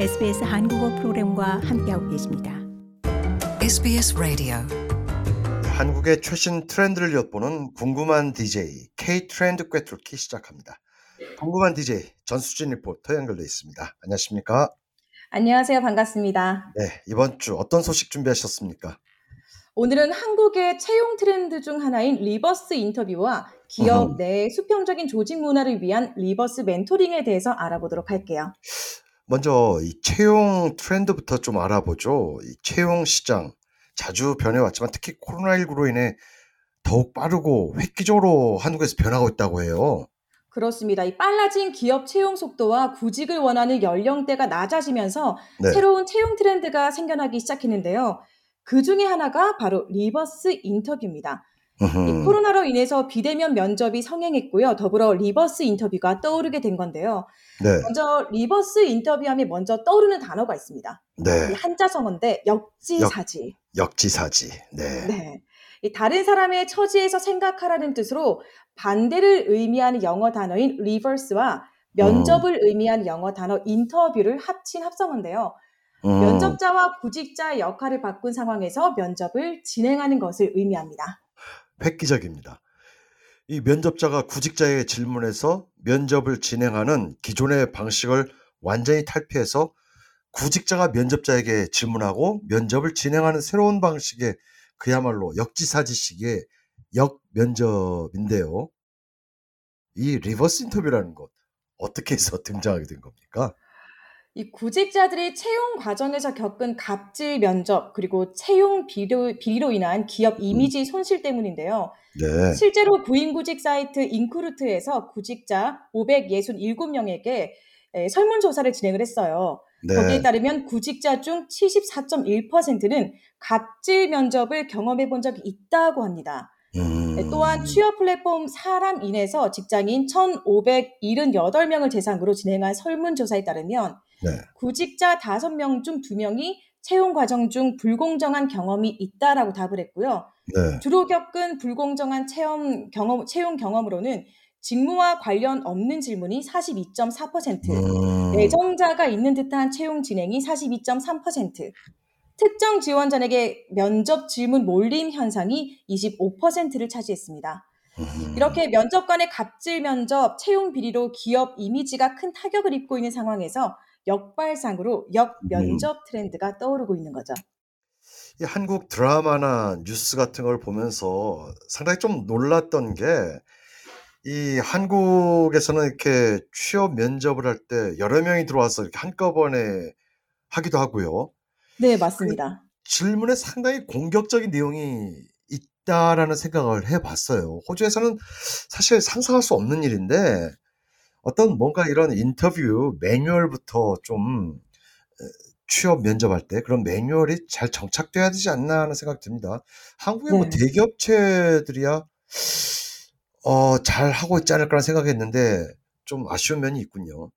SBS 한국어 프로그램과 함께하고 계십니다. SBS 라디오 한국의 최신 트렌드를 엿보는 궁금한 DJ K 트렌드 꿰뚫기 시작합니다. 궁금한 DJ 전수진 리포터 연결돼 있습니다. 안녕하십니까? 안녕하세요. 반갑습니다. 네, 이번 주 어떤 소식 준비하셨습니까? 오늘은 한국의 채용 트렌드 중 하나인 reverse 인터뷰와 기업 내 수평적인 조직 문화를 위한 reverse 멘토링에 대해서 알아보도록 할게요. 먼저 이 채용 트렌드부터 좀 알아보죠. 이 채용 시장 자주 변해왔지만 특히 코로나19로 인해 더욱 빠르고 획기적으로 한국에서 변하고 있다고 해요. 그렇습니다. 이 빨라진 기업 채용 속도와 구직을 원하는 연령대가 낮아지면서 네. 새로운 채용 트렌드가 생겨나기 시작했는데요. 그 중에 하나가 바로 reverse 인터뷰입니다. 이. 코로나로 인해서 비대면 면접이 성행했고요. 더불어 reverse 인터뷰가 떠오르게 된 건데요. 네, 먼저 reverse 인터뷰하면 먼저 떠오르는 단어가 있습니다. 이 네, 한자성어인데 역지사지. 역지사지. 네, 네. 이 다른 사람의 처지에서 생각하라는 뜻으로 반대를 의미하는 영어 단어인 reverse와 면접을 의미하는 영어 단어 인터뷰를 합친 합성어인데요. 음, 면접자와 구직자의 역할을 바꾼 상황에서 면접을 진행하는 것을 의미합니다. 획기적입니다. 이 면접자가 구직자에게 질문해서 면접을 진행하는 기존의 방식을 완전히 탈피해서 구직자가 면접자에게 질문하고 면접을 진행하는 새로운 방식의 그야말로 역지사지식의 역면접인데요. 이 reverse 인터뷰라는 것 어떻게 해서 등장하게 된 겁니까? 이 구직자들이 채용 과정에서 겪은 갑질 면접 그리고 채용 비리로, 비리로 인한 기업 이미지 손실 때문인데요. 네, 실제로 구인구직 사이트 인크루트에서 구직자 567명에게 설문조사를 진행을 했어요. 거기에 네, 따르면 구직자 중 74.1%는 갑질 면접을 경험해 본 적이 있다고 합니다. 음, 네, 또한 취업 플랫폼 사람인에서 직장인 1,578명을 대상으로 진행한 설문조사에 따르면 네, 구직자 5명 중 2명이 채용 과정 중 불공정한 경험이 있다라고 답을 했고요. 네, 주로 겪은 불공정한 체험 경험, 채용 경험으로는 직무와 관련 없는 질문이 42.4%, 음, 내정자가 있는 듯한 채용 진행이 42.3%, 특정 지원자에게 면접 질문 몰림 현상이 25%를 차지했습니다. 음. 이렇게 면접관의 갑질 면접, 채용 비리로 기업 이미지가 큰 타격을 입고 있는 상황에서 역발상으로 역면접 트렌드가 떠오르고 있는 거죠. 이 한국 드라마나 뉴스 같은 걸 보면서 상당히 좀 놀랐던 게 이 한국에서는 이렇게 취업 면접을 할 때 여러 명이 들어와서 이렇게 한꺼번에 하기도 하고요. 네, 맞습니다. 질문에 상당히 공격적인 내용이 있다라는 생각을 해봤어요. 호주에서는 사실 상상할 수 없는 일인데 어떤 뭔가 이런 인터뷰 매뉴얼부터 좀 에, 취업 면접할 때 그런 매뉴얼이 잘 정착돼야 되지 않나 하는 생각이 듭니다. 한국의 뭐 네. 대기업체들이야 어, 잘 하고 있지 않을까라는 생각했는데 좀 아쉬운 면이 있군요.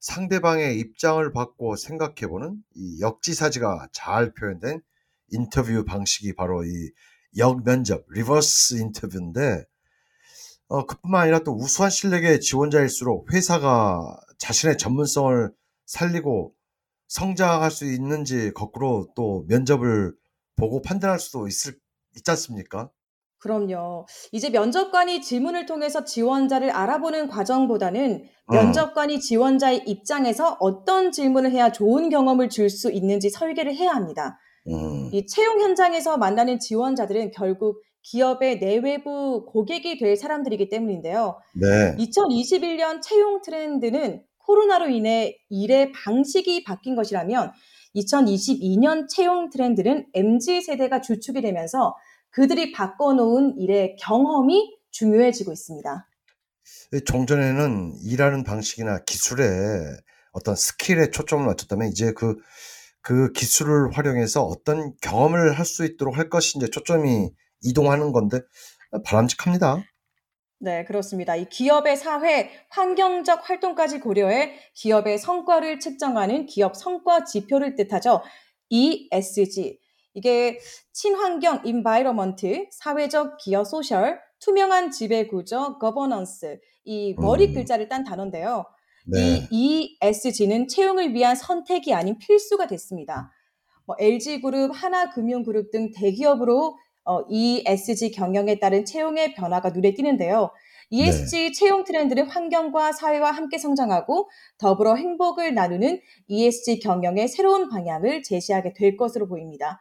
상대방의 입장을 바꿔 생각해보는 이 역지사지가 잘 표현된 인터뷰 방식이 바로 이 역면접, reverse 인터뷰인데, 어, 그뿐만 아니라 또 우수한 실력의 지원자일수록 회사가 자신의 전문성을 살리고 성장할 수 있는지 거꾸로 또 면접을 보고 판단할 수도 있을, 있지 않습니까? 그럼요. 이제 면접관이 질문을 통해서 지원자를 알아보는 과정보다는 음, 면접관이 지원자의 입장에서 어떤 질문을 해야 좋은 경험을 줄 수 있는지 설계를 해야 합니다. 음, 이 채용 현장에서 만나는 지원자들은 결국 기업의 내외부 고객이 될 사람들이기 때문인데요. 네, 2021년 채용 트렌드는 코로나로 인해 일의 방식이 바뀐 것이라면 2022년 채용 트렌드는 MZ 세대가 주축이 되면서 그들이 바꿔놓은 일의 경험이 중요해지고 있습니다. 종전에는 일하는 방식이나 기술에 어떤 스킬에 초점을 맞췄다면 이제 그, 그 기술을 활용해서 어떤 경험을 할 수 있도록 할 것이 이제 초점이 이동하는 건데 바람직합니다. 네, 그렇습니다. 이 기업의 사회, 환경적 활동까지 고려해 기업의 성과를 측정하는 기업 성과 지표를 뜻하죠. ESG. 이게 친환경, environment, 사회적 기업 소셜, 투명한 지배 구조, governance. 이 머리 음. 글자를 딴 단어인데요. 네. 이 ESG는 채용을 위한 선택이 아닌 필수가 됐습니다. 뭐 LG그룹, 하나금융그룹 등 대기업으로 어, ESG 경영에 따른 채용의 변화가 눈에 띄는데요. ESG 채용 트렌드는 환경과 사회와 함께 성장하고 더불어 행복을 나누는 ESG 경영의 새로운 방향을 제시하게 될 것으로 보입니다.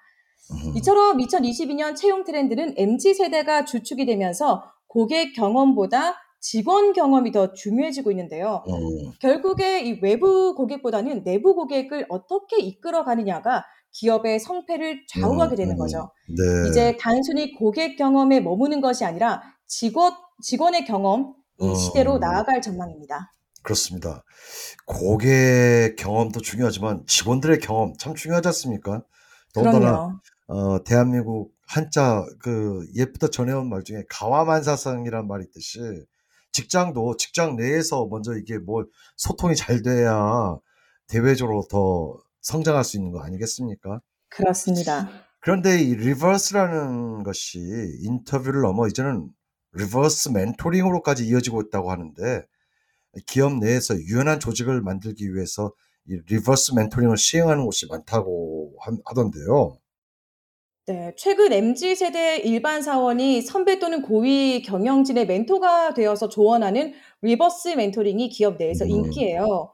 음. 이처럼 2022년 채용 트렌드는 MZ 세대가 주축이 되면서 고객 경험보다 직원 경험이 더 중요해지고 있는데요. 어, 결국에 이 외부 고객보다는 내부 고객을 어떻게 이끌어 가느냐가 기업의 성패를 좌우하게 되는 음, 거죠. 네. 이제 단순히 고객 경험에 머무는 것이 아니라 직원 직원의 경험 이 어, 시대로 나아갈 전망입니다. 그렇습니다. 고객 경험도 중요하지만 직원들의 경험 참 중요하지 않습니까? 더군다나. 어, 대한민국 한자 그 예부터 전해온 말 중에 가와만사성이란 말이 있듯이 직장도 직장 내에서 먼저 이게 뭘 소통이 잘 돼야 대외적으로 더 성장할 수 있는 거 아니겠습니까? 그렇습니다. 그런데 이 리버스라는 것이 인터뷰를 넘어 이제는 reverse 멘토링으로까지 이어지고 있다고 하는데 기업 내에서 유연한 조직을 만들기 위해서 이 reverse 멘토링을 시행하는 곳이 많다고 하- 하던데요. 네, 최근 MZ 세대 일반 사원이 선배 또는 고위 경영진의 멘토가 되어서 조언하는 reverse 멘토링이 기업 내에서 음. 인기예요.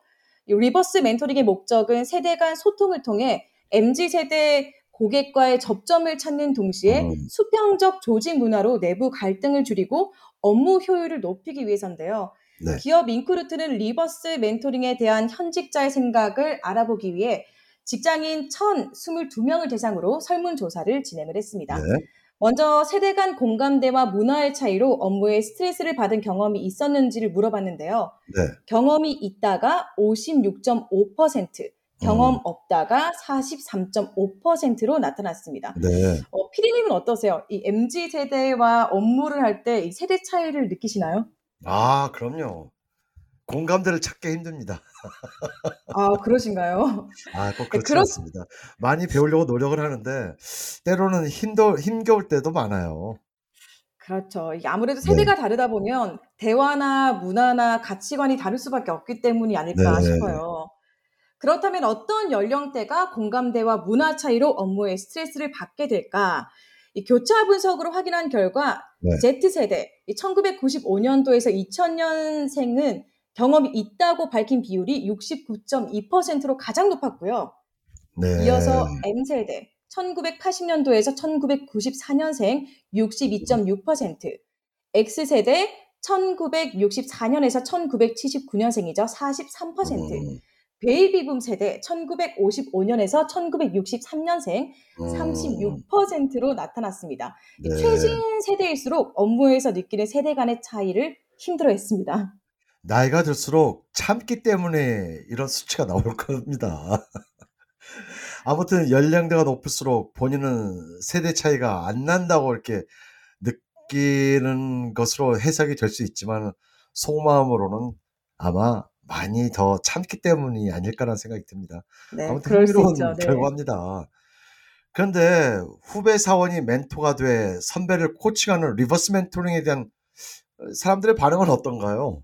이 reverse 멘토링의 목적은 세대 간 소통을 통해 MZ 세대 고객과의 접점을 찾는 동시에 음. 수평적 조직 문화로 내부 갈등을 줄이고 업무 효율을 높이기 위해서인데요. 네. 기업 인크루트는 reverse 멘토링에 대한 현직자의 생각을 알아보기 위해 직장인 1,022명을 대상으로 설문조사를 진행을 했습니다. 네. 먼저 세대 간 공감대와 문화의 차이로 업무에 스트레스를 받은 경험이 있었는지를 물어봤는데요. 네. 경험이 있다가 56.5%, 경험 음. 없다가 43.5%로 나타났습니다. 네. 어, 피디님은 어떠세요? 이 MZ 세대와 업무를 할때이 세대 차이를 느끼시나요? 아, 그럼요. 공감대를 찾기 힘듭니다. 아, 그러신가요? 아, 꼭 그렇지 그렇- 않습니다. 많이 배우려고 노력을 하는데 때로는 힘들 힘겨울 때도 많아요. 그렇죠. 아무래도 네. 세대가 다르다 보면 대화나 문화나 가치관이 다를 수밖에 없기 때문이 아닐까 네. 싶어요. 그렇다면 어떤 연령대가 공감대와 문화 차이로 업무에 스트레스를 받게 될까? 이 교차 분석으로 확인한 결과 네. Z세대 1995년도에서 2000년생은 경험이 있다고 밝힌 비율이 69.2%로 가장 높았고요. 네. 이어서 M세대 1980년도에서 1994년생 62.6%, X세대 1964년에서 1979년생이죠. 43%, 음, 베이비붐 세대 1955년에서 1963년생 음, 36%로 나타났습니다. 이 네. 최신 세대일수록 업무에서 느끼는 세대 간의 차이를 힘들어했습니다. 나이가 들수록 참기 때문에 이런 수치가 나올 겁니다. 아무튼 연령대가 높을수록 본인은 세대 차이가 안 난다고 이렇게 느끼는 것으로 해석이 될 수 있지만 속마음으로는 아마 많이 더 참기 때문이 아닐까라는 생각이 듭니다. 네, 아무튼 흥미로운. 네. 결과입니다. 그런데 후배 사원이 멘토가 돼 선배를 코칭하는 reverse 멘토링에 대한 사람들의 반응은 어떤가요?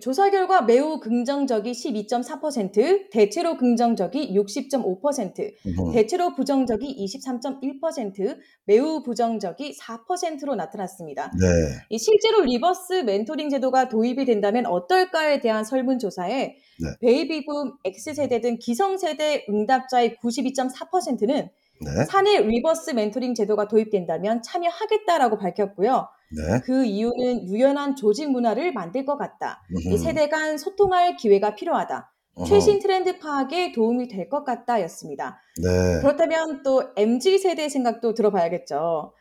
조사 결과 매우 긍정적이 12.4%, 대체로 긍정적이 60.5%, 음, 대체로 부정적이 23.1%, 매우 부정적이 4%로 나타났습니다. 네. 이 실제로 reverse 멘토링 제도가 도입이 된다면 어떨까에 대한 설문조사에 네. 베이비붐 X세대 등 기성세대 응답자의 92.4%는 네. 사내 reverse 멘토링 제도가 도입된다면 참여하겠다라고 밝혔고요. 네. 그 이유는 유연한 조직 문화를 만들 것 같다. 이 음흠. 세대 간 소통할 기회가 필요하다. 어허. 최신 트렌드 파악에 도움이 될 것 같다였습니다. 네. 그렇다면 또 MZ 세대 생각도 들어봐야겠죠.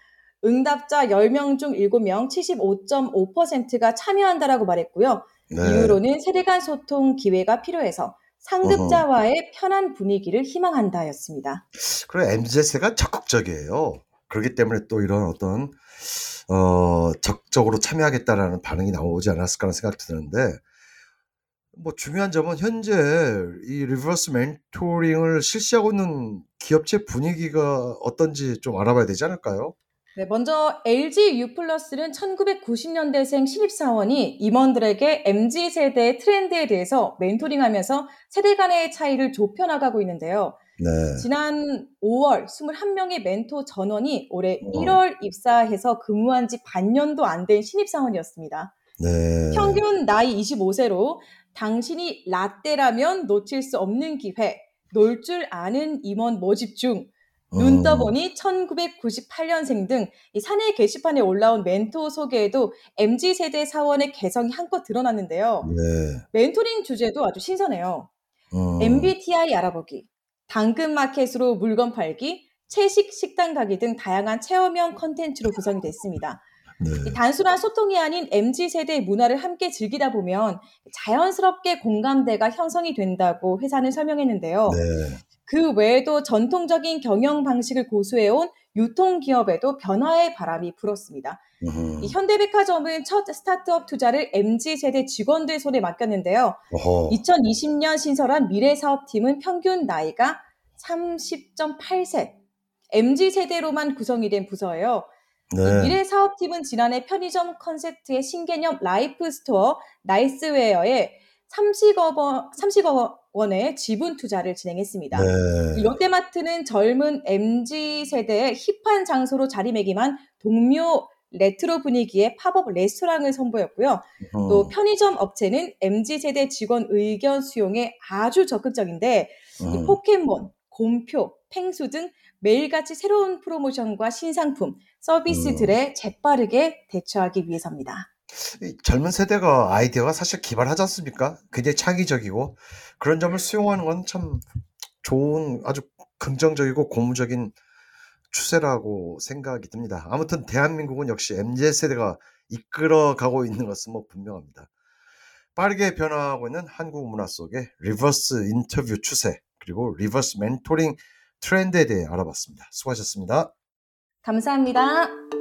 응답자 10명 중 7명 75.5%가 참여한다라고 말했고요. 네. 이유로는 세대 간 소통 기회가 필요해서 상급자와의 편한 분위기를 희망한다였습니다. 그리고 MZ 세대가 적극적이에요. 그렇기 때문에 또 이런 어떤 어 적극적으로 참여하겠다라는 반응이 나오지 않았을까라는 생각도 드는데 뭐 중요한 점은 현재 이 reverse 멘토링을 실시하고 있는 기업체 분위기가 어떤지 좀 알아봐야 되지 않을까요? 네, 먼저 LG U 플러스는 1990년대생 신입사원이 임원들에게 MZ 세대의 트렌드에 대해서 멘토링하면서 세대 간의 차이를 좁혀나가고 있는데요. 네. 지난 5월 21명의 멘토 전원이 올해 어. 1월 입사해서 근무한 지 반년도 안 된 신입사원이었습니다. 네. 평균 나이 25세로 당신이 라떼라면 놓칠 수 없는 기회, 놀 줄 아는 임원 모집 중, 눈 어. 떠보니 1998년생 등 이 사내 게시판에 올라온 멘토 소개에도 MZ세대 사원의 개성이 한껏 드러났는데요. 네. 멘토링 주제도 아주 신선해요. 어. MBTI 알아보기, 당근마켓으로 물건 팔기, 채식 식당 가기 등 다양한 체험형 컨텐츠로 구성이 됐습니다. 이 네. 단순한 소통이 아닌 MZ 세대의 문화를 함께 즐기다 보면 자연스럽게 공감대가 형성이 된다고 회사는 설명했는데요. 네. 그 외에도 전통적인 경영 방식을 고수해온 유통기업에도 변화의 바람이 불었습니다. 이 현대백화점은 첫 스타트업 투자를 MZ 세대 직원들 손에 맡겼는데요. 어허. 2020년 신설한 미래사업팀은 평균 나이가 30.8세, MZ 세대로만 구성이 된 부서예요. 이 네. 미래 사업팀은 지난해 편의점 컨셉트의 신개념 life store 나이스웨더에 30억, 원, 30억 원 의 지분 투자를 진행했습니다. 네. 롯데마트는 젊은 MZ 세대의 hip한 장소로 자리매김한 동묘 레트로 분위기의 팝업 레스토랑을 선보였고요. 어. 또 편의점 업체는 MZ 세대 직원 의견 수용에 아주 적극적인데 이 음. 포켓몬, 곰표, 펭수 등 매일같이 새로운 프로모션과 신상품, 서비스들에 재빠르게 대처하기 위해서입니다. 이 젊은 세대가 아이디어가 사실 기발하지 않습니까? 굉장히 창의적이고 그런 점을 수용하는 건 참 좋은 아주 긍정적이고 고무적인 추세라고 생각이 듭니다. 아무튼 대한민국은 역시 MZ 세대가 이끌어가고 있는 것은 뭐 분명합니다. 빠르게 변화하고 있는 한국 문화 속의 reverse 인터뷰 추세 그리고 reverse 멘토링 트렌드에 대해 알아봤습니다. 수고하셨습니다. 감사합니다.